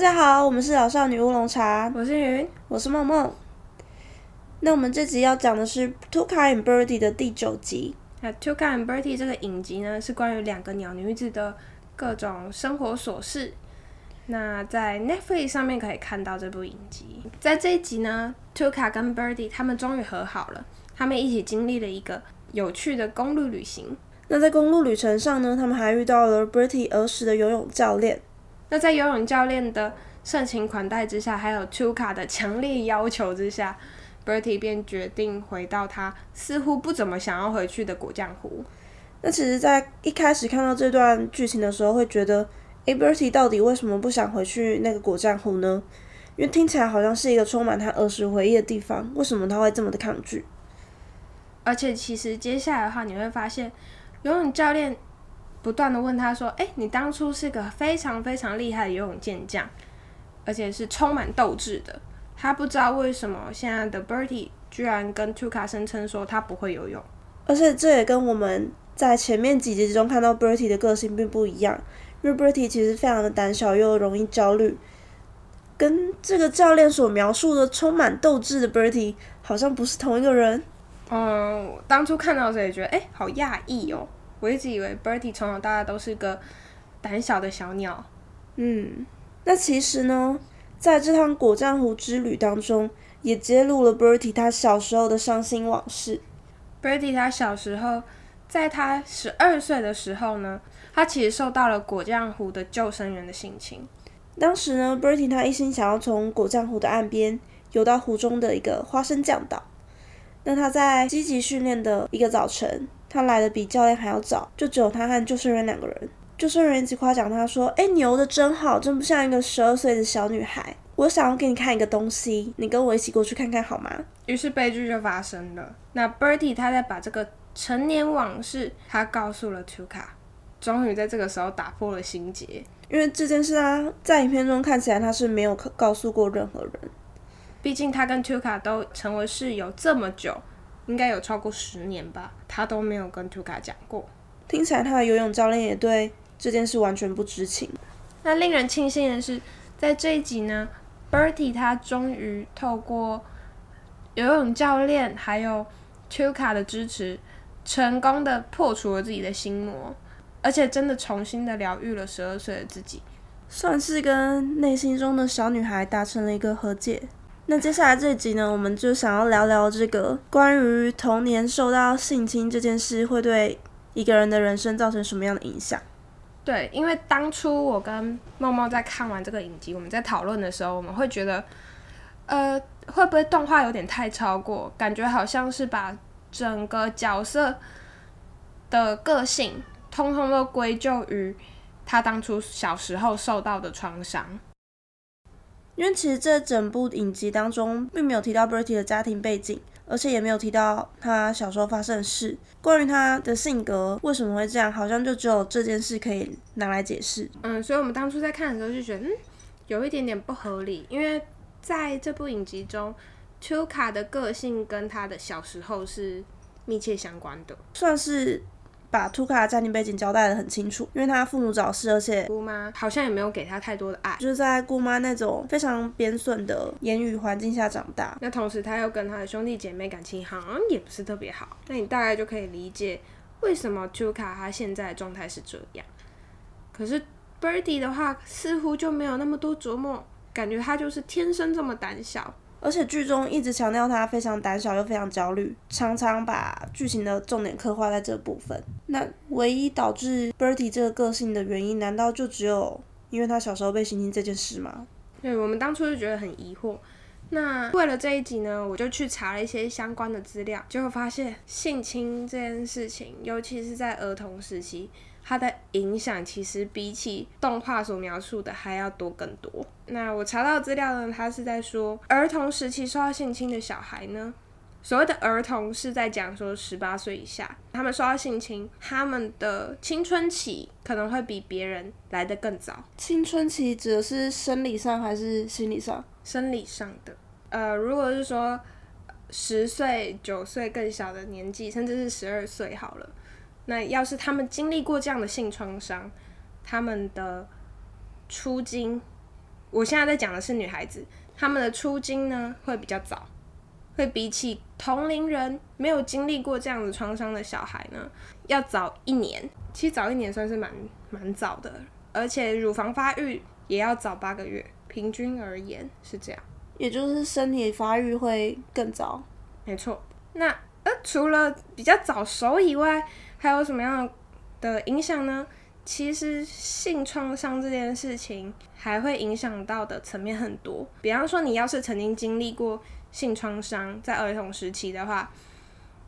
大家好，我们是老少女乌龙茶，我是云，我是梦梦。那我们这集要讲的是《Tuca and Birdie》的第九集。那《Tuca and Birdie》这个影集呢，是关于两个鸟女子的各种生活琐事。那在 Netflix 上面可以看到这部影集。在这一集呢，Tuca 跟 Birdie 他们终于和好了，他们一起经历了一个有趣的公路旅行。那在公路旅程上呢，他们还遇到了 Birdie 儿时的游泳教练。那在游泳教练的盛情款待之下，还有 Tuca 的强烈要求之下，Bertie 便决定回到他似乎不怎么想要回去的果酱湖。那其实，在一开始看到这段剧情的时候，会觉得，诶 b e r t i e 到底为什么不想回去那个果酱湖呢？因为听起来好像是一个充满他儿时回忆的地方，为什么他会这么的抗拒？而且，其实接下来的话，你会发现，游泳教练。不断的问他说：“哎，你当初是个非常非常厉害的游泳健将，而且是充满斗志的。他不知道为什么现在的 Bertie 居然跟 Tuka 声称说他不会游泳，而且这也跟我们在前面几集之中看到 Bertie 的个性并不一样。因为 Bertie 其实非常的胆小又容易焦虑，跟这个教练所描述的充满斗志的 Bertie 好像不是同一个人。嗯，当初看到的时候也觉得，哎，好讶异哦。”我一直以为 Bertie 从小到大都是个胆小的小鸟。嗯，那其实呢，在这趟果酱湖之旅当中，也揭露了 Bertie 他小时候的伤心往事。Bertie 他小时候，在他十二岁的时候呢，他其实受到了果酱湖的救生员的性侵。当时呢，Bertie 他一心想要从果酱湖的岸边游到湖中的一个花生酱岛。那他在积极训练的一个早晨。他来的比教练还要早，就只有他和救生员两个人。救生员一直夸奖他说：“哎，你游的真好，真不像一个十二岁的小女孩。我想要给你看一个东西，你跟我一起过去看看好吗？”于是悲剧就发生了。那 Bertie 他在把这个成年往事，他告诉了 Tuka，终于在这个时候打破了心结。因为这件事啊，在影片中看起来他是没有告诉过任何人。毕竟他跟 Tuka 都成为室友这么久。应该有超过十年吧，他都没有跟 Tuka 讲过。听起来他的游泳教练也对这件事完全不知情。那令人庆幸的是，在这一集呢，Bertie 他终于透过游泳教练还有 Tuka 的支持，成功的破除了自己的心魔，而且真的重新的疗愈了十二岁的自己，算是跟内心中的小女孩达成了一个和解。那接下来这一集呢，我们就想要聊聊这个关于童年受到性侵这件事会对一个人的人生造成什么样的影响？对，因为当初我跟梦梦在看完这个影集，我们在讨论的时候，我们会觉得，呃，会不会动画有点太超过？感觉好像是把整个角色的个性通通都归咎于他当初小时候受到的创伤。因为其实这整部影集当中，并没有提到 Bertie 的家庭背景，而且也没有提到他小时候发生的事。关于他的性格为什么会这样，好像就只有这件事可以拿来解释。嗯，所以我们当初在看的时候就觉得，嗯，有一点点不合理。因为在这部影集中，Tuka 的个性跟他的小时候是密切相关的，算是。把图卡的家庭背景交代的很清楚，因为他父母早逝，而且姑妈好像也没有给他太多的爱，就是在姑妈那种非常贬损的言语环境下长大。那同时他又跟他的兄弟姐妹感情好像也不是特别好，那你大概就可以理解为什么图卡他现在的状态是这样。可是 Birdy 的话似乎就没有那么多琢磨，感觉他就是天生这么胆小。而且剧中一直强调他非常胆小又非常焦虑，常常把剧情的重点刻画在这部分。那唯一导致 Bertie 这个个性的原因，难道就只有因为他小时候被性侵这件事吗？对，我们当初就觉得很疑惑。那为了这一集呢，我就去查了一些相关的资料，结果发现性侵这件事情，尤其是在儿童时期。它的影响其实比起动画所描述的还要多更多。那我查到资料呢，他是在说儿童时期受到性侵的小孩呢，所谓的儿童是在讲说十八岁以下，他们受到性侵，他们的青春期可能会比别人来得更早。青春期指的是生理上还是心理上？生理上的。呃，如果是说十岁、九岁更小的年纪，甚至是十二岁好了。那要是他们经历过这样的性创伤，他们的出经我现在在讲的是女孩子，她们的出经呢会比较早，会比起同龄人没有经历过这样子创伤的小孩呢，要早一年。其实早一年算是蛮蛮早的，而且乳房发育也要早八个月，平均而言是这样。也就是身体发育会更早。没错。那呃，除了比较早熟以外，还有什么样的影响呢？其实性创伤这件事情还会影响到的层面很多。比方说，你要是曾经经历过性创伤，在儿童时期的话，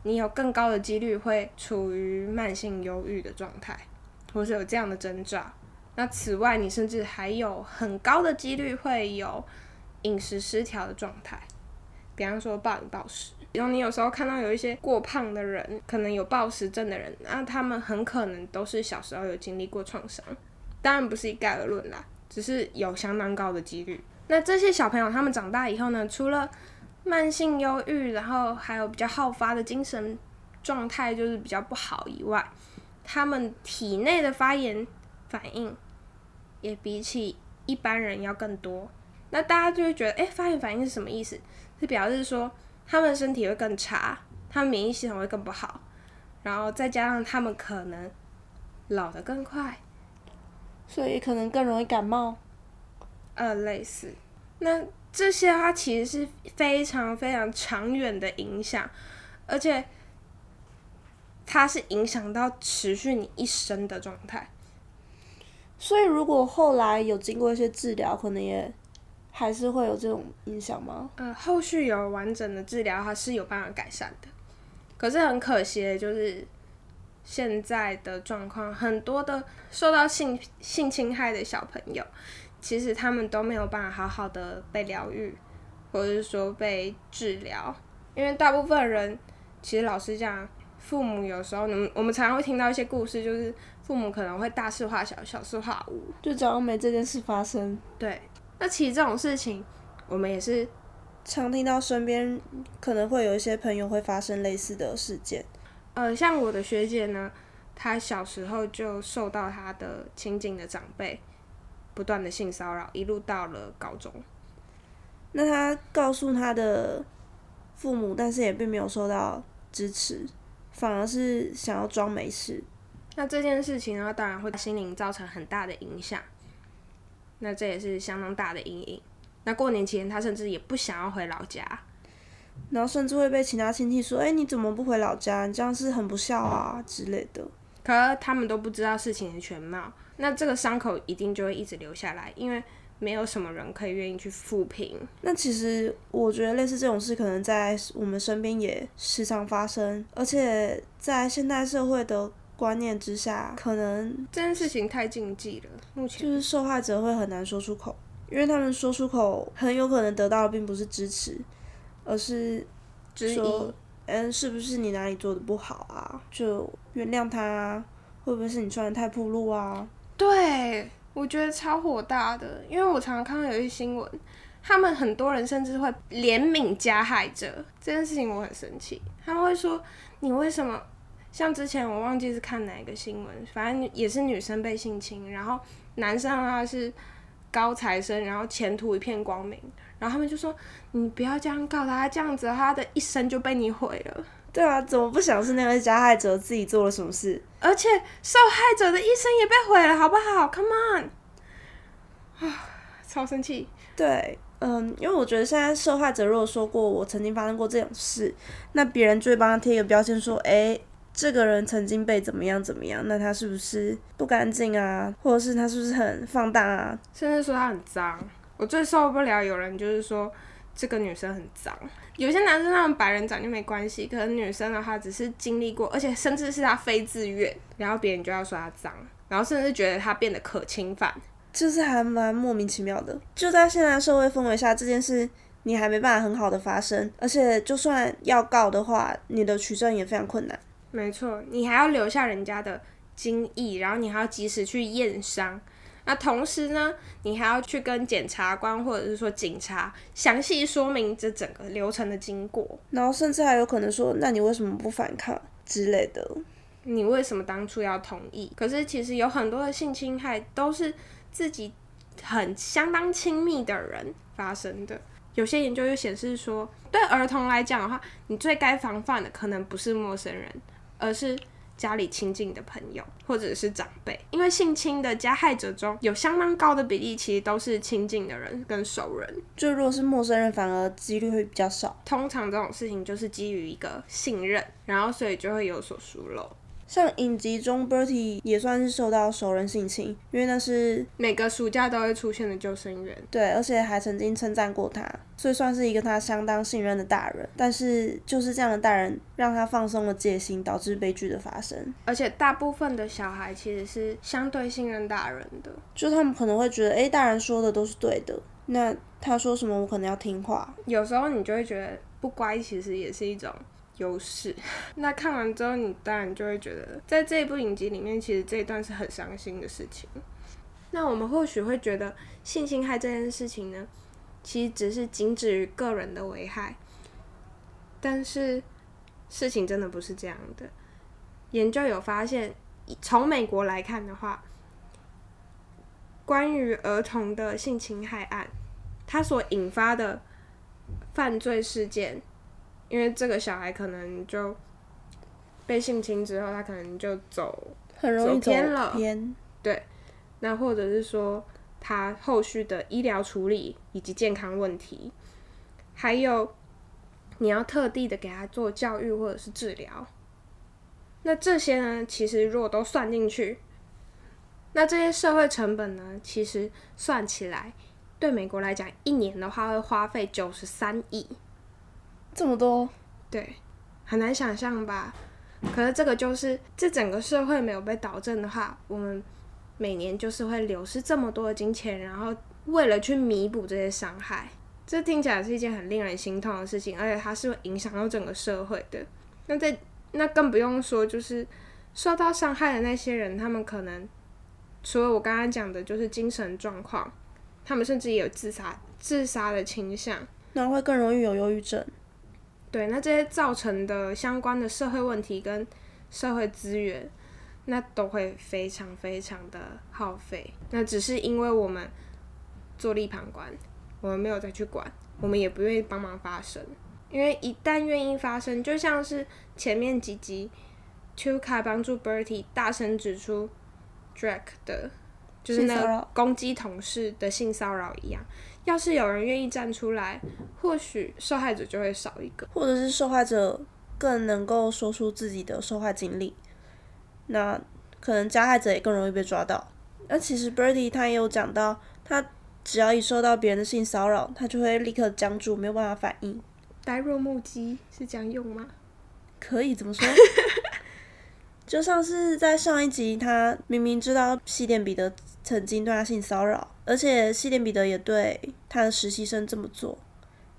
你有更高的几率会处于慢性忧郁的状态，或是有这样的征兆。那此外，你甚至还有很高的几率会有饮食失调的状态，比方说暴饮暴食。然后你有时候看到有一些过胖的人，可能有暴食症的人，那他们很可能都是小时候有经历过创伤。当然不是一概而论啦，只是有相当高的几率。那这些小朋友他们长大以后呢，除了慢性忧郁，然后还有比较好发的精神状态就是比较不好以外，他们体内的发炎反应也比起一般人要更多。那大家就会觉得，哎，发炎反应是什么意思？是表示说。他们身体会更差，他们免疫系统会更不好，然后再加上他们可能老得更快，所以可能更容易感冒。呃，类似。那这些它其实是非常非常长远的影响，而且它是影响到持续你一生的状态。所以如果后来有经过一些治疗，可能也。还是会有这种影响吗？嗯，后续有完整的治疗，它是有办法改善的。可是很可惜，就是现在的状况，很多的受到性性侵害的小朋友，其实他们都没有办法好好的被疗愈，或者是说被治疗。因为大部分人，其实老实讲，父母有时候，我们我们常常会听到一些故事，就是父母可能会大事化小，小事化无，就假如没这件事发生。对。那其实这种事情，我们也是常听到身边可能会有一些朋友会发生类似的事件。呃，像我的学姐呢，她小时候就受到她的亲近的长辈不断的性骚扰，一路到了高中。那她告诉她的父母，但是也并没有受到支持，反而是想要装没事。那这件事情呢，当然会心灵造成很大的影响。那这也是相当大的阴影。那过年期间，他甚至也不想要回老家，然后甚至会被其他亲戚说：“哎，你怎么不回老家？你这样是很不孝啊之类的。”可他们都不知道事情的全貌，那这个伤口一定就会一直留下来，因为没有什么人可以愿意去抚平。那其实我觉得类似这种事，可能在我们身边也时常发生，而且在现代社会的。观念之下，可能这件事情太禁忌了。目前就是受害者会很难说出口，因为他们说出口很有可能得到的并不是支持，而是说，嗯，是不是你哪里做的不好啊？就原谅他，啊会不会是你穿的太暴露啊？对，我觉得超火大的，因为我常常看到有一些新闻，他们很多人甚至会怜悯加害者，这件事情我很生气。他们会说，你为什么？像之前我忘记是看哪个新闻，反正也是女生被性侵，然后男生他是高材生，然后前途一片光明，然后他们就说你不要这样告他，这样子他的一生就被你毁了。对啊，怎么不想是那位加害者自己做了什么事？而且受害者的一生也被毁了，好不好？Come on，啊，超生气。对，嗯，因为我觉得现在受害者如果说过我曾经发生过这种事，那别人就会帮他贴一个标签说，哎。这个人曾经被怎么样怎么样？那他是不是不干净啊？或者是他是不是很放荡啊？甚至说他很脏。我最受不了有人就是说这个女生很脏。有些男生他们白人长就没关系，可能女生的话只是经历过，而且甚至是他非自愿，然后别人就要说他脏，然后甚至觉得他变得可侵犯，就是还蛮莫名其妙的。就在现在社会氛围下，这件事你还没办法很好的发生，而且就算要告的话，你的取证也非常困难。没错，你还要留下人家的精液，然后你还要及时去验伤。那同时呢，你还要去跟检察官或者是说警察详细说明这整个流程的经过。然后甚至还有可能说，那你为什么不反抗之类的？你为什么当初要同意？可是其实有很多的性侵害都是自己很相当亲密的人发生的。有些研究又显示说，对儿童来讲的话，你最该防范的可能不是陌生人，而是。家里亲近的朋友或者是长辈，因为性侵的加害者中有相当高的比例，其实都是亲近的人跟熟人。就如果是陌生人，反而几率会比较少。通常这种事情就是基于一个信任，然后所以就会有所疏漏。像影集中，Bertie 也算是受到熟人性侵，因为那是每个暑假都会出现的救生员。对，而且还曾经称赞过他，所以算是一个他相当信任的大人。但是就是这样的大人，让他放松了戒心，导致悲剧的发生。而且大部分的小孩其实是相对信任大人的，就他们可能会觉得，哎，大人说的都是对的，那他说什么我可能要听话。有时候你就会觉得不乖，其实也是一种。优势。那看完之后，你当然就会觉得，在这一部影集里面，其实这一段是很伤心的事情。那我们或许会觉得，性侵害这件事情呢，其实只是仅止于个人的危害。但是事情真的不是这样的。研究有发现，从美国来看的话，关于儿童的性侵害案，它所引发的犯罪事件。因为这个小孩可能就被性侵之后，他可能就走走偏了，偏对。那或者是说他后续的医疗处理以及健康问题，还有你要特地的给他做教育或者是治疗，那这些呢，其实如果都算进去，那这些社会成本呢，其实算起来，对美国来讲，一年的话会花费九十三亿。这么多，对，很难想象吧？可是这个就是，这整个社会没有被导正的话，我们每年就是会流失这么多的金钱，然后为了去弥补这些伤害，这听起来是一件很令人心痛的事情，而且它是会影响到整个社会的。那在那更不用说，就是受到伤害的那些人，他们可能除了我刚刚讲的，就是精神状况，他们甚至也有自杀、自杀的倾向，那会更容易有忧郁症。对，那这些造成的相关的社会问题跟社会资源，那都会非常非常的耗费。那只是因为我们坐立旁观，我们没有再去管，我们也不愿意帮忙发声。因为一旦愿意发声，就像是前面几集 t u k a 帮助 Bertie 大声指出 Drake 的，就是那攻击同事的性骚扰一样。要是有人愿意站出来，或许受害者就会少一个，或者是受害者更能够说出自己的受害经历，那可能加害者也更容易被抓到。那其实 Birdy 他也有讲到，他只要一受到别人的性骚扰，他就会立刻僵住，没有办法反应，呆若木鸡是这样用吗？可以怎么说？就像是在上一集，他明明知道西点彼得曾经对他性骚扰，而且西点彼得也对他的实习生这么做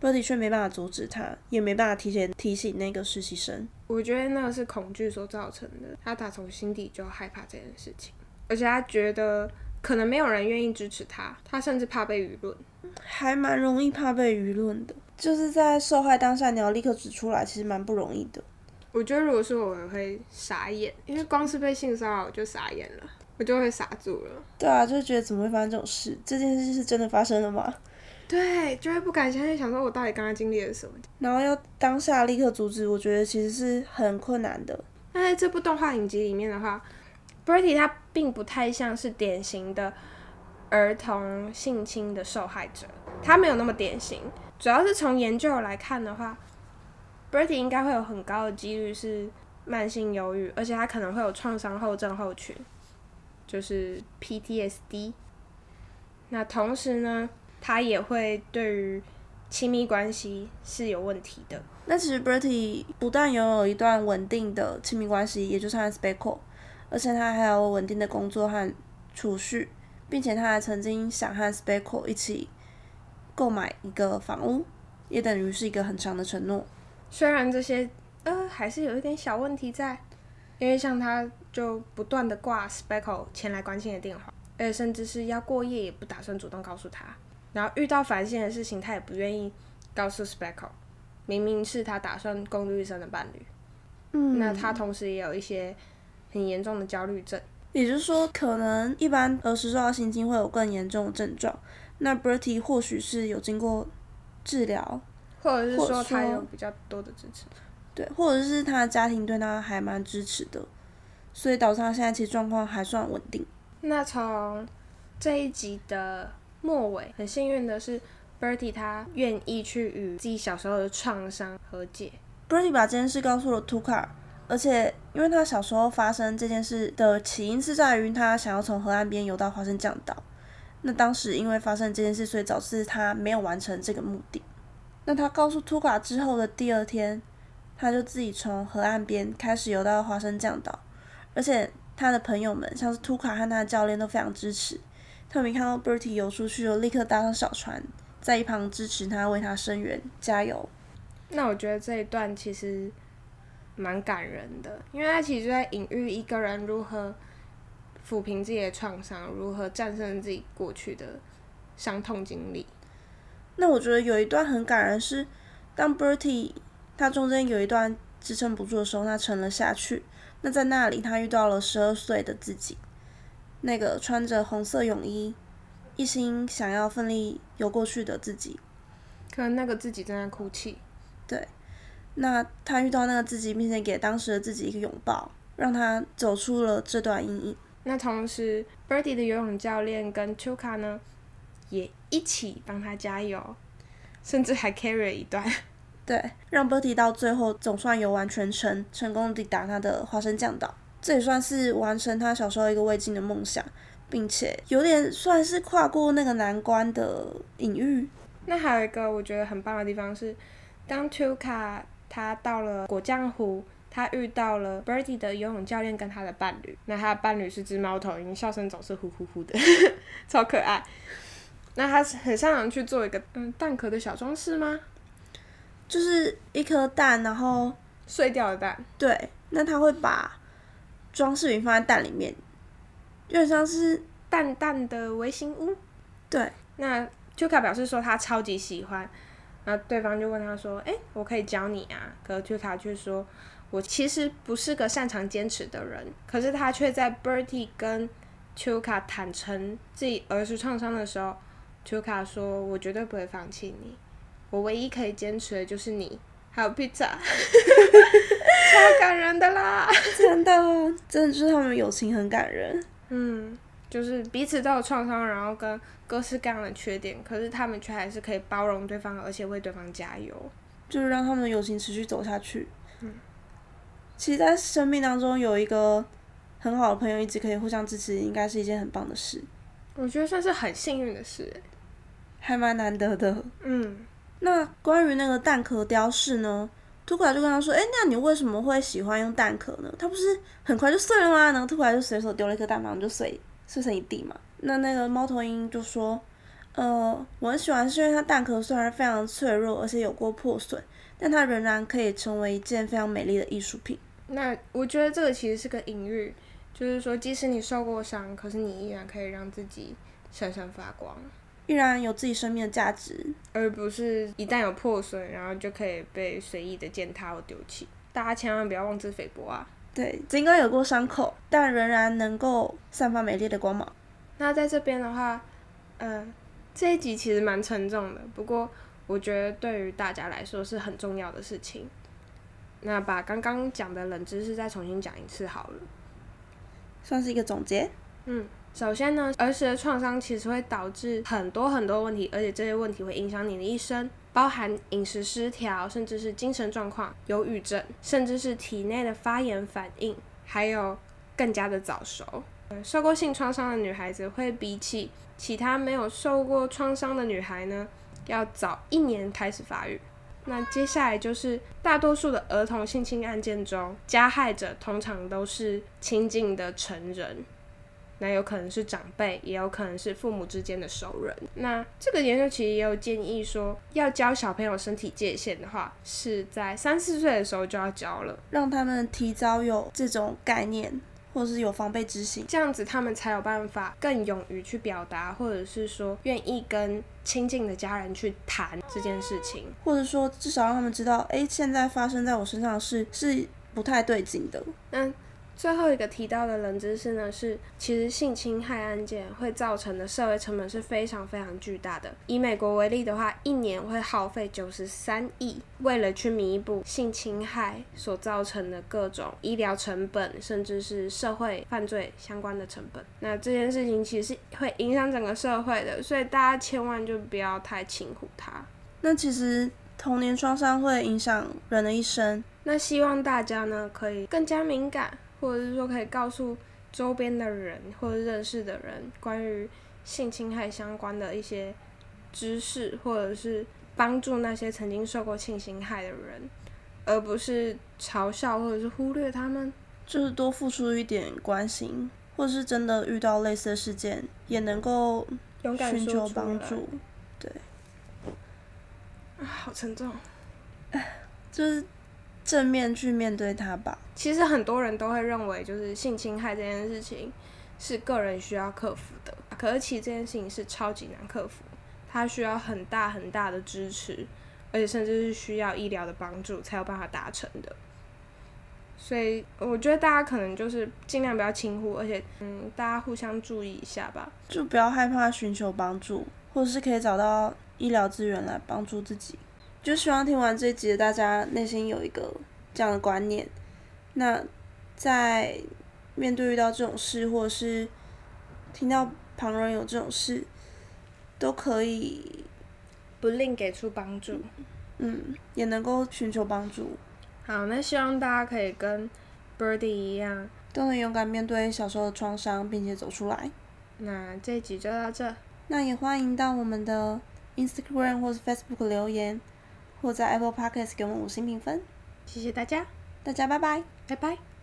，Bertie 却没办法阻止他，也没办法提前提醒那个实习生。我觉得那个是恐惧所造成的，他打从心底就害怕这件事情，而且他觉得可能没有人愿意支持他，他甚至怕被舆论，还蛮容易怕被舆论的，就是在受害当下你要立刻指出来，其实蛮不容易的。我觉得如果是我，我会傻眼，因为光是被性骚扰我就傻眼了，我就会傻住了。对啊，就是觉得怎么会发生这种事？这件事是真的发生了吗？对，就会不敢相信，想说我到底刚刚经历了什么？然后要当下立刻阻止，我觉得其实是很困难的。那在这部动画影集里面的话，Bertie 他并不太像是典型的儿童性侵的受害者，他没有那么典型。主要是从研究来看的话。Bertie 应该会有很高的几率是慢性忧郁，而且他可能会有创伤后症候群，就是 PTSD。那同时呢，他也会对于亲密关系是有问题的。那其实 Bertie 不但拥有一段稳定的亲密关系，也就是和 Speckle，而且他还有稳定的工作和储蓄，并且他还曾经想和 Speckle 一起购买一个房屋，也等于是一个很长的承诺。虽然这些呃还是有一点小问题在，因为像他就不断的挂 Speckle 前来关心的电话，而且甚至是要过夜也不打算主动告诉他，然后遇到烦心的事情他也不愿意告诉 Speckle，明明是他打算共度一生的伴侣，嗯，那他同时也有一些很严重的焦虑症，也就是说，可能一般儿时受到性侵会有更严重的症状，那 Bertie 或许是有经过治疗，或者是说他有比较多的支持。对，或者是他的家庭对他还蛮支持的，所以导致他现在其实状况还算稳定。那从这一集的末尾，很幸运的是，Bertie 他愿意去与自己小时候的创伤和解。Bertie 把这件事告诉了图卡尔，而且因为他小时候发生这件事的起因是在于他想要从河岸边游到花生酱岛，那当时因为发生这件事，所以导致他没有完成这个目的。那他告诉图卡之后的第二天，他就自己从河岸边开始游到花生酱岛，而且他的朋友们像是图卡和他的教练都非常支持，他们一看到 Bertie 游出去，就立刻搭上小船，在一旁支持他，为他声援，加油。那我觉得这一段其实蛮感人的，因为他其实就在隐喻一个人如何抚平自己的创伤，如何战胜自己过去的伤痛经历。那我觉得有一段很感人是，当 Bertie 他中间有一段支撑不住的时候，他沉了下去。那在那里，他遇到了十二岁的自己，那个穿着红色泳衣，一心想要奋力游过去的自己。可能那个自己正在哭泣，对那他遇到那个自己，并且给当时的自己一个拥抱，让他走出了这段阴影。那同时，Birdy 的游泳教练跟 Chuka 呢，也一起帮他加油，甚至还 carry 了一段。对，让 Bertie 到最后总算游完全程，成功抵达他的花生酱岛。这也算是完成他小时候一个未尽的梦想，并且有点算是跨过那个难关的隐喻。那还有一个我觉得很棒的地方是，当 Tuka 他到了果酱湖，他遇到了 Birdy 的游泳教练跟他的伴侣。那他的伴侣是只猫头鹰，笑声总是呼呼呼的，超可爱。那他很擅长去做一个嗯蛋壳的小装饰吗？就是一颗蛋，然后碎掉的蛋。对，那他会把装饰品放在蛋里面，有点像是蛋蛋的微型屋。对，那 Chuka 表示说他超级喜欢，那对方就问他说：“诶，我可以教你啊？”可是 Chuka 却说：“我其实不是个擅长坚持的人。”可是他却在 Bertie 跟 Chuka 坦诚自己儿时创伤的时候，Chuka 说：“我绝对不会放弃你，我唯一可以坚持的就是你，还有 pizza。”超感人的啦！真的，真的就是他们友情很感人。嗯，就是彼此都有创伤，然后跟各式各样的缺点，可是他们却还是可以包容对方，而且为对方加油。就是让他们的友情持续走下去。嗯，其实，在生命当中有一个很好的朋友，一直可以互相支持，应该是一件很棒的事，我觉得算是很幸运的事欸。还蛮难得的。嗯，那关于那个蛋壳雕饰呢？图卡就跟他说：“哎、那你为什么会喜欢用蛋壳呢？它不是很快就碎了吗？”然后图卡就随手丢了一颗蛋，马上就碎碎成一地嘛。那那个猫头鹰就说：“呃，我很喜欢，是因为它蛋壳虽然非常脆弱，而且有过破损，但它仍然可以成为一件非常美丽的艺术品。那我觉得这个其实是个隐喻，就是说，即使你受过伤，可是你依然可以让自己闪闪发光，依然有自己生命的价值。而不是一旦有破损，然后就可以被随意的践踏或丢弃。大家千万不要妄自菲薄啊！对，尽管有过伤口，但仍然能够散发美丽的光芒。那在这边的话，呃，这一集其实蛮沉重的，不过我觉得对于大家来说是很重要的事情。那把刚刚讲的冷知识再重新讲一次好了。算是一个总结。嗯，首先呢，儿时的创伤其实会导致很多很多问题，而且这些问题会影响你的一生，包含饮食失调，甚至是精神状况、忧郁症，甚至是体内的发炎反应，还有更加的早熟。呃受过性创伤的女孩子会比起其他没有受过创伤的女孩呢，要早一年开始发育。那接下来就是大多数的儿童性侵案件中，加害者通常都是亲近的成人，那有可能是长辈，也有可能是父母之间的熟人。那这个研究其实也有建议说，要教小朋友身体界限的话，是在三四岁的时候就要教了，让他们提早有这种概念，或者是有防备之心。这样子他们才有办法更勇于去表达，或者是说愿意跟亲近的家人去谈这件事情。或者说至少让他们知道，哎，现在发生在我身上的事是不太对劲的。那最后一个提到的冷知识呢是，其实性侵害案件会造成的社会成本是非常非常巨大的。以美国为例的话，一年会耗费九十三亿，为了去弥补性侵害所造成的各种医疗成本，甚至是社会犯罪相关的成本。那这件事情其实是会影响整个社会的，所以大家千万就不要太轻忽它。那其实童年创伤会影响人的一生。那希望大家呢可以更加敏感。或者是说可以告诉周边的人或者认识的人关于性侵害相关的一些知识，或者是帮助那些曾经受过性侵害的人，而不是嘲笑或者是忽略他们。就是多付出一点关心，或者是真的遇到类似的事件，也能够寻求帮助。对。啊，好沉重。就是。正面去面对它吧。其实很多人都会认为，就是性侵害这件事情是个人需要克服的。可是其实这件事情是超级难克服，它需要很大很大的支持，而且甚至是需要医疗的帮助才有办法达成的。所以我觉得大家可能就是尽量不要轻忽，而且嗯，大家互相注意一下吧。就不要害怕寻求帮助，或者是可以找到医疗资源来帮助自己。就希望听完这集的大家内心有一个这样的观念，那在面对遇到这种事，或者是听到旁人有这种事，都可以不吝给出帮助，嗯，也能够寻求帮助。好，那希望大家可以跟 Birdy 一样，都能勇敢面对小时候的创伤，并且走出来。那这一集就到这，那也欢迎到我们的 Instagram 或是 Facebook 留言。或在 Apple Podcast 给我们五星评分，谢谢大家，大家拜拜，拜拜。